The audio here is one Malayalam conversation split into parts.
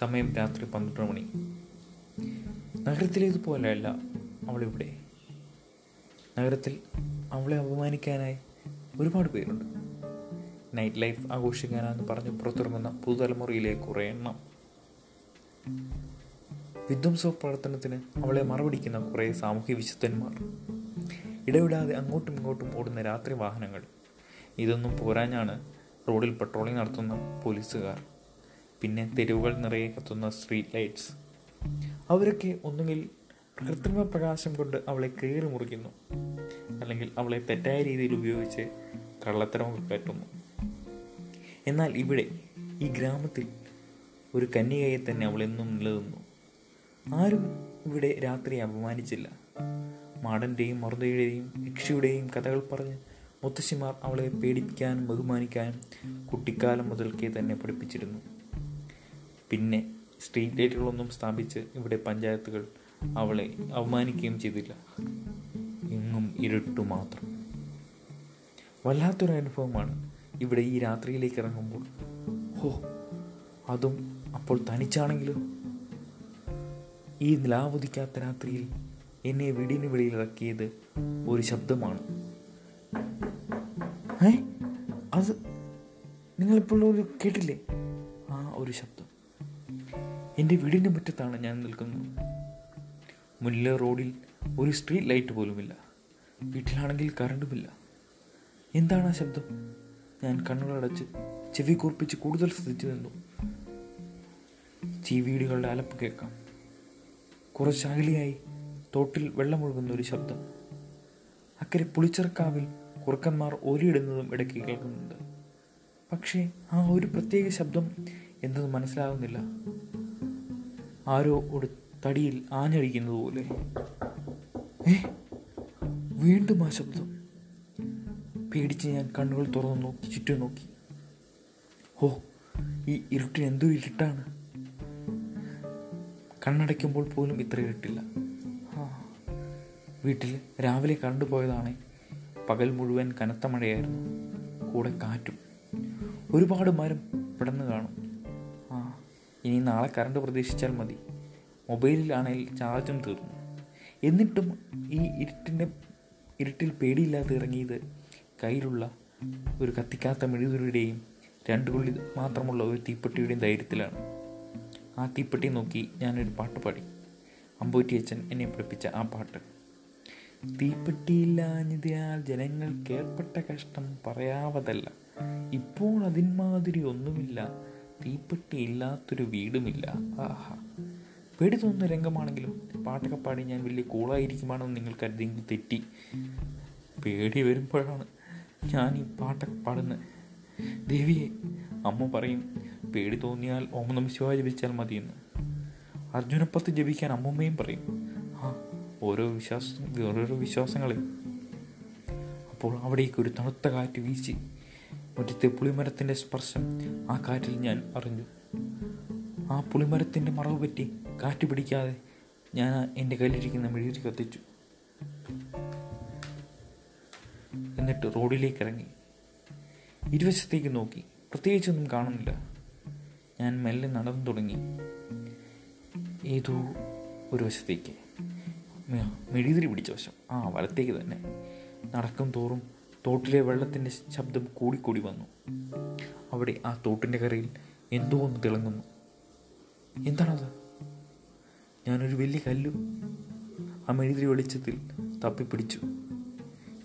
സമയം രാത്രി പന്ത്രണ്ട് മണി. നഗരത്തിലേതുപോലെയല്ല അവളിവിടെ. നഗരത്തിൽ അവളെ അപമാനിക്കാനായി ഒരുപാട് പേരുണ്ട്. നൈറ്റ് ലൈഫ് ആഘോഷിക്കാനാണെന്ന് പറഞ്ഞ് പുറത്തിറങ്ങുന്ന പുതുതലമുറയിലെ കുറേ എണ്ണം. വിധ്വംസ പ്രവർത്തനത്തിന് അവളെ മറുപടിക്കുന്ന കുറേ സാമൂഹ്യ വിശുദ്ധന്മാർ. ഇടവിടാതെ അങ്ങോട്ടും ഇങ്ങോട്ടും ഓടുന്ന രാത്രി വാഹനങ്ങൾ. ഇതൊന്നും പോരാഞ്ഞാണ് റോഡിൽ പട്രോളിംഗ് നടത്തുന്ന പോലീസുകാർ. പിന്നെ തെരുവുകൾ നിറയെ കത്തുന്ന സ്ട്രീറ്റ് ലൈറ്റ്സ് അവരൊക്കെ ഒന്നുകിൽ കൃത്രിമ പ്രകാശം കൊണ്ട് അവളെ കയറി മുറിക്കുന്നു. അല്ലെങ്കിൽ അവളെ തെറ്റായ രീതിയിൽ ഉപയോഗിച്ച് കള്ളത്തരം കയറ്റുന്നു എന്നാൽ ഇവിടെ ഈ ഗ്രാമത്തിൽ ഒരു കന്യകയെ തന്നെ അവളെന്നും നിലനിന്നു. ആരും ഇവിടെ രാത്രി അപമാനിച്ചില്ല. മാടന്റെയും മറുതയുടെയും യക്ഷിയുടെയും കഥകൾ പറഞ്ഞ് മുത്തശ്ശിമാർ അവളെ പേടിപ്പിക്കാനും ബഹുമാനിക്കാനും കുട്ടിക്കാലം മുതൽക്കേ തന്നെ പഠിപ്പിച്ചിരുന്നു. പിന്നെ സ്ട്രീറ്റ് ലൈറ്റുകളൊന്നും സ്ഥാപിച്ച് ഇവിടെ പഞ്ചായത്തുകൾ അവളെ അവമാനിക്കുകയും ചെയ്തില്ല. എങ്ങും ഇരുട്ടു മാത്രം. വല്ലാത്തൊരു അനുഭവമാണ് ഇവിടെ ഈ രാത്രിയിലേക്ക് ഇറങ്ങുമ്പോൾ. ഓ അതും അപ്പോൾ തനിച്ചാണെങ്കിലും? ഈ നിലാവുദിക്കാത്ത രാത്രിയിൽ എന്നെ വീടിന് വെളിയിൽ ഇറക്കിയത് ഒരു ശബ്ദമാണ്. ഏ? അത് നിങ്ങളിപ്പോൾ ഒരു കേട്ടില്ലേ? ആ ഒരു ശബ്ദം. എന്റെ വീടിന്റെ മുറ്റത്താണ് ഞാൻ നിൽക്കുന്നത്. മുന്നിലെ റോഡിൽ ഒരു സ്ട്രീറ്റ് ലൈറ്റ് പോലുമില്ല. വീട്ടിലാണെങ്കിൽ കറണ്ടുമില്ല. എന്താണ് ആ ശബ്ദം? ഞാൻ കണ്ണുകളടച്ച് ചെവി കൂർപ്പിച്ച് കൂടുതൽ ശ്രദ്ധിച്ചു നിന്നു. ചീവീടുകളുടെ അലപ്പ് കേൾക്കാം. കുറച്ച് അകലെയായി തോട്ടിൽ വെള്ളമൊഴുകുന്ന ഒരു ശബ്ദം. അക്കരെ പുളിച്ചിറക്കാവിൽ കുറുക്കന്മാർ ഓരിയിടുന്നതും ഇടയ്ക്ക് കേൾക്കുന്നുണ്ട്. പക്ഷേ ആ ഒരു പ്രത്യേക ശബ്ദം എന്നത് മനസ്സിലാകുന്നില്ല. ആരോ ഒരു തടിയിൽ ആഞ്ഞടിക്കുന്നത് പോലെ. വീണ്ടും ആ ശബ്ദം. പേടിച്ച് ഞാൻ കണ്ണുകൾ തുറന്നു നോക്കി ചുറ്റും നോക്കി. ഓ ഈ ഇരുട്ടിന് എന്തൊരു ഇരുട്ടാണ്. കണ്ണടയ്ക്കുമ്പോൾ പോലും ഇത്ര ഇരുട്ടില്ല. വീട്ടിൽ രാവിലെ കറണ്ട് പോയതാണ്. പകൽ മുഴുവൻ കനത്ത മഴയായിരുന്നു. കൂടെ കാറ്റും. ഒരുപാട് മരം പെടന്ന് കാണും. ഇനി നാളെ കറണ്ട് പ്രതീക്ഷിച്ചാൽ മതി. മൊബൈലിലാണെങ്കിൽ ചാർജും തീർന്നു. എന്നിട്ടും ഈ ഇരുട്ടിന്റെ ഇരുട്ടിൽ പേടിയില്ലാതെ ഇറങ്ങിയത് കയ്യിലുള്ള ഒരു കത്തിക്കാത്ത മെഴുകുരുടെയും ഉള്ളിൽ മാത്രമുള്ള ഒരു തീപ്പെട്ടിയുടെയും ധൈര്യത്തിലാണ്. ആ തീപ്പെട്ടി നോക്കി ഞാനൊരു പാട്ട് പാടി. അമ്പൂറ്റി അച്ഛൻ എന്നെ പഠിപ്പിച്ച ആ പാട്ട്. തീപ്പെട്ടിയില്ലാഞ്ഞതിനാൽ ജനങ്ങൾക്ക് ഏർപ്പെട്ട കഷ്ടം പറയാവതല്ല. ഇപ്പോൾ അതിന്മാതിരി ഒന്നുമില്ല. തീപ്പെട്ടി ഇല്ലാത്തൊരു വീടുമില്ല. ആഹാ. പേടി തോന്നുന്ന രംഗമാണെങ്കിലും പാട്ടൊക്കെ പാടി ഞാൻ വലിയ കൂളായിരിക്കുമാണെന്ന് നിങ്ങൾ കരുതിയെങ്കിൽ തെറ്റി. പേടി വരുമ്പോഴാണ് ഞാൻ ഈ പാട്ടൊക്കെ പാടുന്നത് ദേവിയെ അമ്മ പറയും പേടി തോന്നിയാൽ ഓം നമ ശിവായ ജപിച്ചാൽ മതിയെന്ന്. അർജുനപ്പത്ത് ജപിക്കാൻ അമ്മമ്മയും പറയും. ആ ഓരോ വിശ്വാസം ഓരോരോ വിശ്വാസങ്ങളെ. അപ്പോൾ അവിടേക്ക് ഒരു തണുത്ത കാറ്റ് വീശി മുറ്റത്തെ പുളിമരത്തിന്റെ സ്പർശം ആ കാറ്റിൽ ഞാൻ അറിഞ്ഞു. ആ പുളിമരത്തിന്റെ മറവ് പറ്റി കാറ്റ് പിടിക്കാതെ ഞാൻ എന്റെ കയ്യിലിരിക്കുന്ന മെഴുകി കത്തിച്ചു എന്നിട്ട് റോഡിലേക്ക് ഇറങ്ങി. ഇരുവശത്തേക്ക് നോക്കി. പ്രത്യേകിച്ചൊന്നും കാണുന്നില്ല. ഞാൻ മെല്ലെ നടന്നു തുടങ്ങി. ഏതോ ഒരു വശത്തേക്ക്. മെഴുതിരി പിടിച്ച വശം. ആ വലത്തേക്ക് തന്നെ. നടക്കും തോറും തോട്ടിലെ വെള്ളത്തിന്റെ ശബ്ദം കൂടിക്കൂടി വന്നു. അവിടെ ആ തോട്ടിന്റെ കരയിൽ എന്തോ ഒന്ന് തിളങ്ങുന്നു. എന്താണത്? ഞാനൊരു വലിയ കല്ലു. ആ മെഴുതിരി വെളിച്ചത്തിൽ തപ്പിപ്പിടിച്ചു.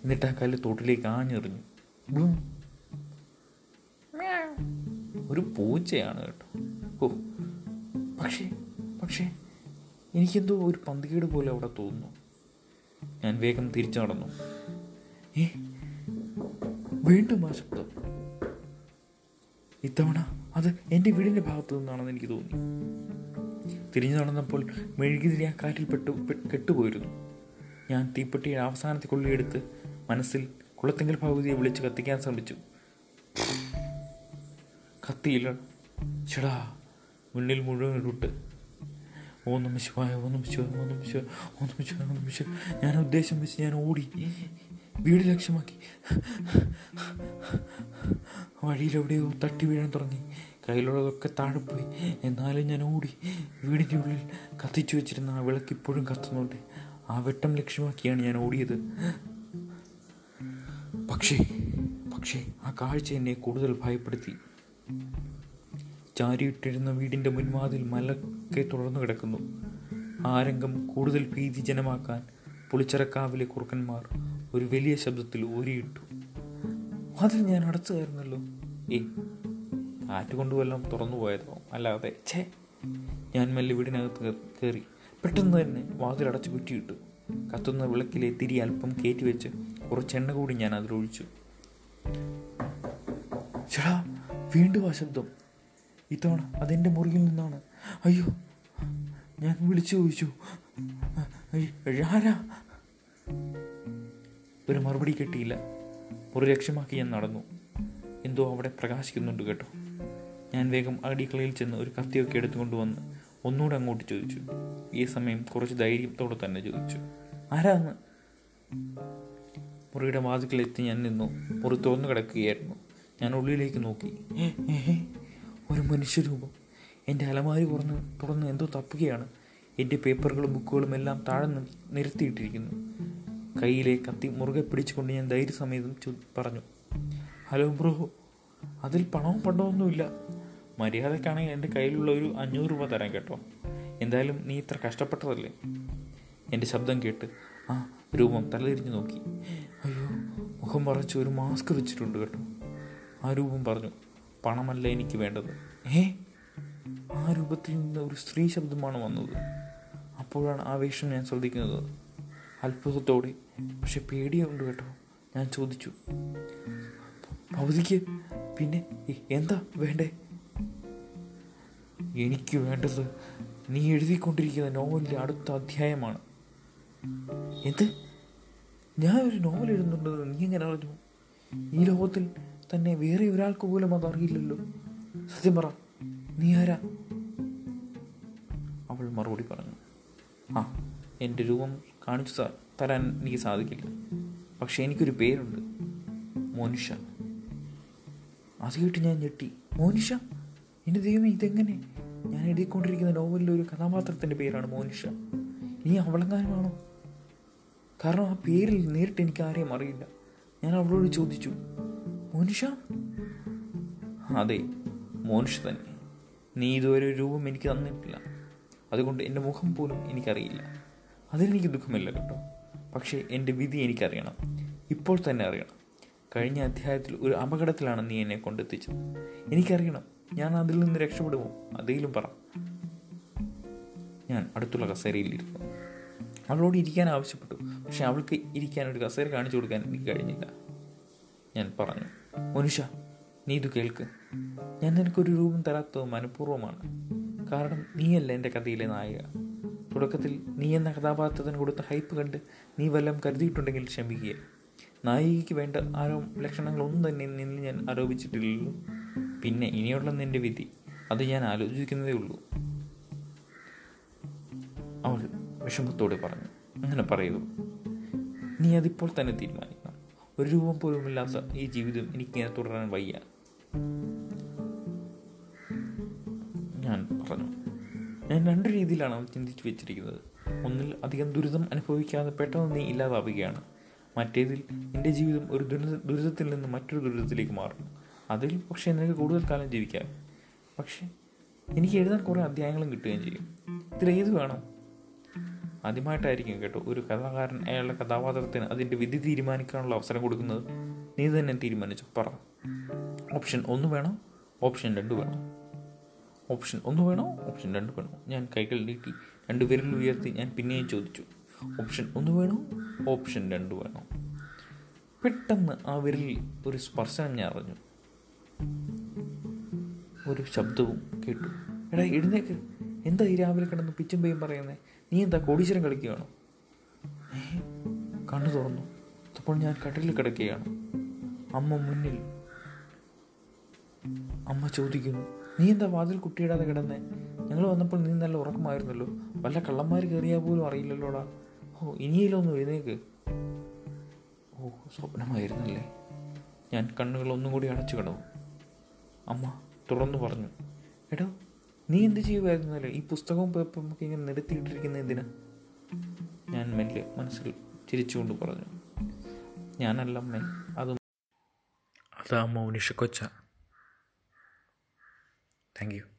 എന്നിട്ട് ആ കല്ല് തോട്ടിലേക്ക് ആഞ്ഞെറിഞ്ഞു. ബ്ലൂം. ഒരു പൂച്ചയാണ് കേട്ടോ. ഓ പക്ഷേ പക്ഷേ എനിക്കെന്തോ ഒരു പന്തികേട് പോലെ അവിടെ തോന്നുന്നു. ഞാൻ വേഗം തിരിച്ചു നടന്നു. ഏ വീണ്ടും ആ ശബ്ദം. ഇത്തവണ അത് എന്റെ വീടിന്റെ ഭാഗത്തു നിന്നാണെന്ന് എനിക്ക് തോന്നി. തിരിഞ്ഞു നടന്നപ്പോൾ മെഴുകിതിരി ആ കാറ്റിൽ പെട്ടു കെട്ടുപോയിരുന്നു. ഞാൻ തീപ്പെട്ടിയുടെ അവസാനത്തെ കൊള്ളിയെടുത്ത് മനസ്സിൽ കുളത്തെങ്കിൽ ഭഗവതിയെ വിളിച്ച് കത്തിക്കാൻ ശ്രമിച്ചു. കത്തിയില്ല. ചെടാ മുന്നിൽ മുഴുവൻ ഇരുട്ട്. ഓ നമ ശിവായ ഓ നമ ശിവായ ഓ നമ ശിവായ ഓ നമ ശിവായ ഓ നമ ശിവായ ഞാൻ ഉദ്ദേശം വെച്ച് ഞാൻ ഓടി. വീട് ലക്ഷ്യമാക്കി. വഴിയിലെവിടെയോ തട്ടി വീഴാൻ തുടങ്ങി. കയ്യിലുള്ളതൊക്കെ താഴെപ്പോയി. പോയി എന്നാലും ഞാൻ ഓടി വീടിന്റെ ഉള്ളിൽ കത്തിച്ചു വെച്ചിരുന്ന ആ വിളക്ക് ഇപ്പോഴും കത്തുന്നുണ്ട്. ആ വെട്ടം ലക്ഷ്യമാക്കിയാണ് ഞാൻ ഓടിയത്. പക്ഷേ പക്ഷേ ആ കാഴ്ച എന്നെ കൂടുതൽ ഭയപ്പെടുത്തി. ചാരിയിട്ടിരുന്ന വീടിന്റെ മുൻവാതിൽ മലക്കെ തുടർന്നു കിടക്കുന്നു. ആ രംഗം കൂടുതൽ ഭീതിജനമാക്കാൻ പുളിച്ചറക്കാവിലെ കുറുക്കന്മാർ ഒരു വലിയ ശബ്ദത്തിൽ ഊരിയിട്ടു. അതിൽ ഞാൻ അടച്ചായിരുന്നല്ലോ ഏ കാറ്റുകൊണ്ട് വല്ലതും തുറന്നു പോയതോ? അല്ലാതെ. ഛേ ഞാൻ മെല്ലെ വീടിനകത്ത് കയറി പെട്ടെന്ന് തന്നെ വാതിൽ അടച്ചു കുറ്റിയിട്ടു. കത്തുന്ന വിളക്കിലെ തിരി അല്പം കയറ്റിവെച്ച് കുറച്ച് എണ്ണ കൂടി ഞാൻ അതിലൊഴിച്ചു. ചേടാ വീണ്ടും ആ ശബ്ദം. ഇത്തവണ അതെന്റെ മുറിയിൽ നിന്നാണ്. അയ്യോ ഞാൻ വിളിച്ചു ചോദിച്ചു. ആരാ? ഒരു മറുപടി കിട്ടിയില്ല. ഒരു ലക്ഷ്യമാക്കി ഞാൻ നടന്നു. എന്തോ അവിടെ പ്രകാശിക്കുന്നുണ്ട് കേട്ടോ. ഞാൻ വേഗം അടിക്കളയിൽ ചെന്ന് ഒരു കത്തിയൊക്കെ എടുത്തുകൊണ്ട് വന്ന് ഒന്നുകൂടെ അങ്ങോട്ട് ചോദിച്ചു. ഈ സമയം കുറച്ച് ധൈര്യത്തോടെ തന്നെ ചോദിച്ചു. ആരാന്ന്? മുറിയുടെ വാതിക്കലെത്തി ഞാൻ നിന്നു. മുറി തുറന്നു കിടക്കുകയായിരുന്നു. ഞാൻ ഉള്ളിലേക്ക് നോക്കി. ഒരു മനുഷ്യരൂപം. എന്റെ അലമാരി കുറഞ്ഞ് തുറന്ന് എന്തോ തപ്പുകയാണ്. എന്റെ പേപ്പറുകളും ബുക്കുകളും എല്ലാം താഴെ നിർത്തിയിട്ടിരിക്കുന്നു കയ്യിലെ കത്തി മുറുകെ പിടിച്ചുകൊണ്ട് ഞാൻ ധൈര്യസമേതം പറഞ്ഞു. ഹലോ ബ്രോ അതിൽ പണവും പണ്ടമൊന്നുമില്ല മര്യാദക്കാണെങ്കിൽ എന്റെ കയ്യിലുള്ള ഒരു അഞ്ഞൂറ് രൂപ തരാൻ കേട്ടോ. എന്തായാലും നീ ഇത്ര കഷ്ടപ്പെട്ടതല്ലേ? എന്റെ ശബ്ദം കേട്ട് ആ രൂപം തലതിരിഞ്ഞു നോക്കി. അയ്യോ മുഖം മറച്ച് ഒരു മാസ്ക് വെച്ചിട്ടുണ്ട് കേട്ടോ. ആ രൂപം പറഞ്ഞു. പണമല്ല എനിക്ക് വേണ്ടത്. ഏ? ആ രൂപത്തിൽ നിന്ന് ഒരു സ്ത്രീ ശബ്ദമാണ് വന്നത്. അപ്പോഴാണ് ആ വേഷം ഞാൻ ശ്രദ്ധിക്കുന്നത്. അത്ഭുതത്തോടെ. പക്ഷെ പേടിയുണ്ട് കേട്ടോ. ഞാൻ ചോദിച്ചു. ഭൗതിക്ക് പിന്നെ എന്താ വേണ്ടേ? എനിക്ക് വേണ്ടത് നീ എഴുതിക്കൊണ്ടിരിക്കുന്ന നോവലിന്റെ അടുത്ത അധ്യായമാണ്. എന്ത്? ഞാൻ ഒരു നോവൽ എഴുതുന്നുണ്ടെന്ന് നീ എങ്ങനെ അറിഞ്ഞു? ഈ ലോകത്തിൽ തന്നെ വേറെ ഒരാൾക്ക് പോലും അത് അറിയില്ലല്ലോ. സത്യം പറ നീ ആരാ? അവൾ മറുപടി പറഞ്ഞു. ആ എന്റെ രൂപം കാണിച്ചു തരാൻ എനിക്ക് സാധിക്കില്ല. പക്ഷെ എനിക്കൊരു പേരുണ്ട്. മോനിഷ. അത് കേട്ട് ഞാൻ ഞെട്ടി. മോനിഷ? എന്റെ ദൈവമേ ഇതെങ്ങനെ? ഞാൻ എഴുതിക്കൊണ്ടിരിക്കുന്ന നോവലിലെ ഒരു കഥാപാത്രത്തിന്റെ പേരാണ് മോനിഷ. നീ അവളെങ്ങാനുമാണോ? കാരണം ആ പേരിൽ നേരിട്ട് എനിക്ക് ആരെയും അറിയില്ല. ഞാൻ അവളോട് ചോദിച്ചു മോനിഷ? അതെ മോനിഷ തന്നെ. നീ ഇതുവരെ രൂപം എനിക്ക് തന്നിട്ടില്ല. അതുകൊണ്ട് എന്റെ മുഖം പോലും എനിക്കറിയില്ല. അതിലെനിക്ക് ദുഃഖമില്ല കേട്ടോ. പക്ഷേ എന്റെ വിധി എനിക്കറിയണം. ഇപ്പോൾ തന്നെ അറിയണം. കഴിഞ്ഞ അധ്യായത്തിൽ ഒരു അപകടത്തിലാണ് നീ എന്നെ കൊണ്ടെത്തിച്ചത്. എനിക്കറിയണം. ഞാൻ അതിൽ നിന്ന് രക്ഷപ്പെടുമോ? അതേലും പറ. ഞാൻ അടുത്തുള്ള കസേരയിലിരുന്നു അവളോട് ഇരിക്കാൻ ആവശ്യപ്പെട്ടു. പക്ഷെ അവൾക്ക് ഇരിക്കാൻ ഒരു കസേര കാണിച്ചു കൊടുക്കാൻ എനിക്ക് കഴിഞ്ഞില്ല. ഞാൻ പറഞ്ഞു മനുഷ്യ നീ ഇത് കേൾക്ക്. ഞാൻ നിനക്കൊരു രൂപം തരാത്തതും മനഃപൂർവമാണ്. കാരണം നീയല്ല എന്റെ കഥയിലെ നായിക. തുടക്കത്തിൽ നീ എന്ന കഥാപാത്രത്തിന് കൊടുത്ത ഹൈപ്പ് കണ്ട് നീ വല്ലതും കരുതിയിട്ടുണ്ടെങ്കിൽ ക്ഷമിക്കുക. നായികയ്ക്ക് വേണ്ട ആരോ ലക്ഷണങ്ങളൊന്നും തന്നെ നിന്നിൽ ഞാൻ ആരോപിച്ചിട്ടില്ലല്ലോ. പിന്നെ ഇനിയുള്ള നിന്റെ വിധി അത് ഞാൻ ആലോചിക്കുന്നതേ ഉള്ളൂ. അവൾ വിഷമത്തോടെ പറഞ്ഞു അങ്ങനെ പറയൂ നീ അതിപ്പോൾ തന്നെ തീരുമാനിക്കണം. ഒരു രൂപം പോലുമില്ലാത്ത ഈ ജീവിതം എനിക്കിങ്ങനെ തുടരാൻ വയ്യ. ഞാൻ പറഞ്ഞു ഞാൻ രണ്ട് രീതിയിലാണ് ചിന്തിച്ചു വെച്ചിരിക്കുന്നത്. ഒന്നിൽ അധികം ദുരിതം അനുഭവിക്കാതെ പെട്ടെന്ന് നീ ഇല്ലാതാവുകയാണ്. മറ്റേതിൽ എന്റെ ജീവിതം ഒരു ദുരിത ദുരിതത്തിൽ നിന്ന് മറ്റൊരു ദുരിതത്തിലേക്ക് മാറും. അതിൽ പക്ഷേ നിനക്ക് കൂടുതൽ കാലം ജീവിക്കാം പക്ഷേ എനിക്ക് എഴുതാൻ കുറേ അധ്യായങ്ങളും കിട്ടുകയും ചെയ്യും. ഇതിലേത് വേണം? ആദ്യമായിട്ടായിരിക്കും കേട്ടോ ഒരു കഥാകാരൻ അയാളുടെ കഥാപാത്രത്തിന് അതിന്റെ വിധി തീരുമാനിക്കാനുള്ള അവസരം കൊടുക്കുന്നത്. നീ തന്നെ തീരുമാനിച്ചു പറ. ഓപ്ഷൻ ഒന്ന് വേണം ഓപ്ഷൻ രണ്ട് വേണോ. ഓപ്ഷൻ ഒന്ന് വേണോ? ഓപ്ഷൻ രണ്ട് വേണോ? ഞാൻ കൈകൾ നീട്ടി രണ്ട് വിരൽ ഉയർത്തി ഞാൻ പിന്നെയും ചോദിച്ചു. ഓപ്ഷൻ ഒന്ന് വേണോ? ഓപ്ഷൻ രണ്ട് വേണോ? പെട്ടെന്ന് ആ വിരലിൽ ഒരു സ്പർശനം ഞാൻ അറിഞ്ഞു. ഒരു ശബ്ദവും കേട്ടു. എടാ എഴുന്നേക്ക്. എന്താ ഈ രാവിലെ കിടന്ന് പിച്ചും പേയും പറയുന്നേ? നീ എന്താ കോടീശ്വരം കളിക്കുകയാണോ? കണ്ണു തുറന്നു. അപ്പോൾ ഞാൻ കട്ടിലിൽ കിടക്കുകയാണ്. അമ്മ മുന്നിൽ അമ്മ ചോദിക്കുന്നു നീ എന്താ വാതിൽ കുട്ടിയിടാതെ കിടന്നേ? ഞങ്ങൾ വന്നപ്പോൾ നീ നല്ല ഉറക്കമായിരുന്നല്ലോ. വല്ല കള്ളന്മാർ കയറിയാൽ പോലും അറിയില്ലല്ലോടാ. ഓ ഇനിയിലൊന്നും എഴുന്നേക്ക്. ഓ സ്വപ്നമായിരുന്നല്ലേ? ഞാൻ കണ്ണുകൾ ഒന്നും കൂടി അടച്ചു കിടന്നു. അമ്മ തുറന്നു പറഞ്ഞു. എടോ നീ എന്ത് ചെയ്യുമായിരുന്നല്ലേ ഈ പുസ്തകവും പേപ്പറും ഒക്കെ ഇങ്ങനെ നിരത്തിയിട്ടിരിക്കുന്ന എന്തിനാ? ഞാൻ മെല്ലെ മനസ്സിൽ ചിരിച്ചുകൊണ്ട് പറഞ്ഞു. ഞാനല്ല അമ്മേ അതും അതാ മൗനിഷ കൊച്ച. Thank you.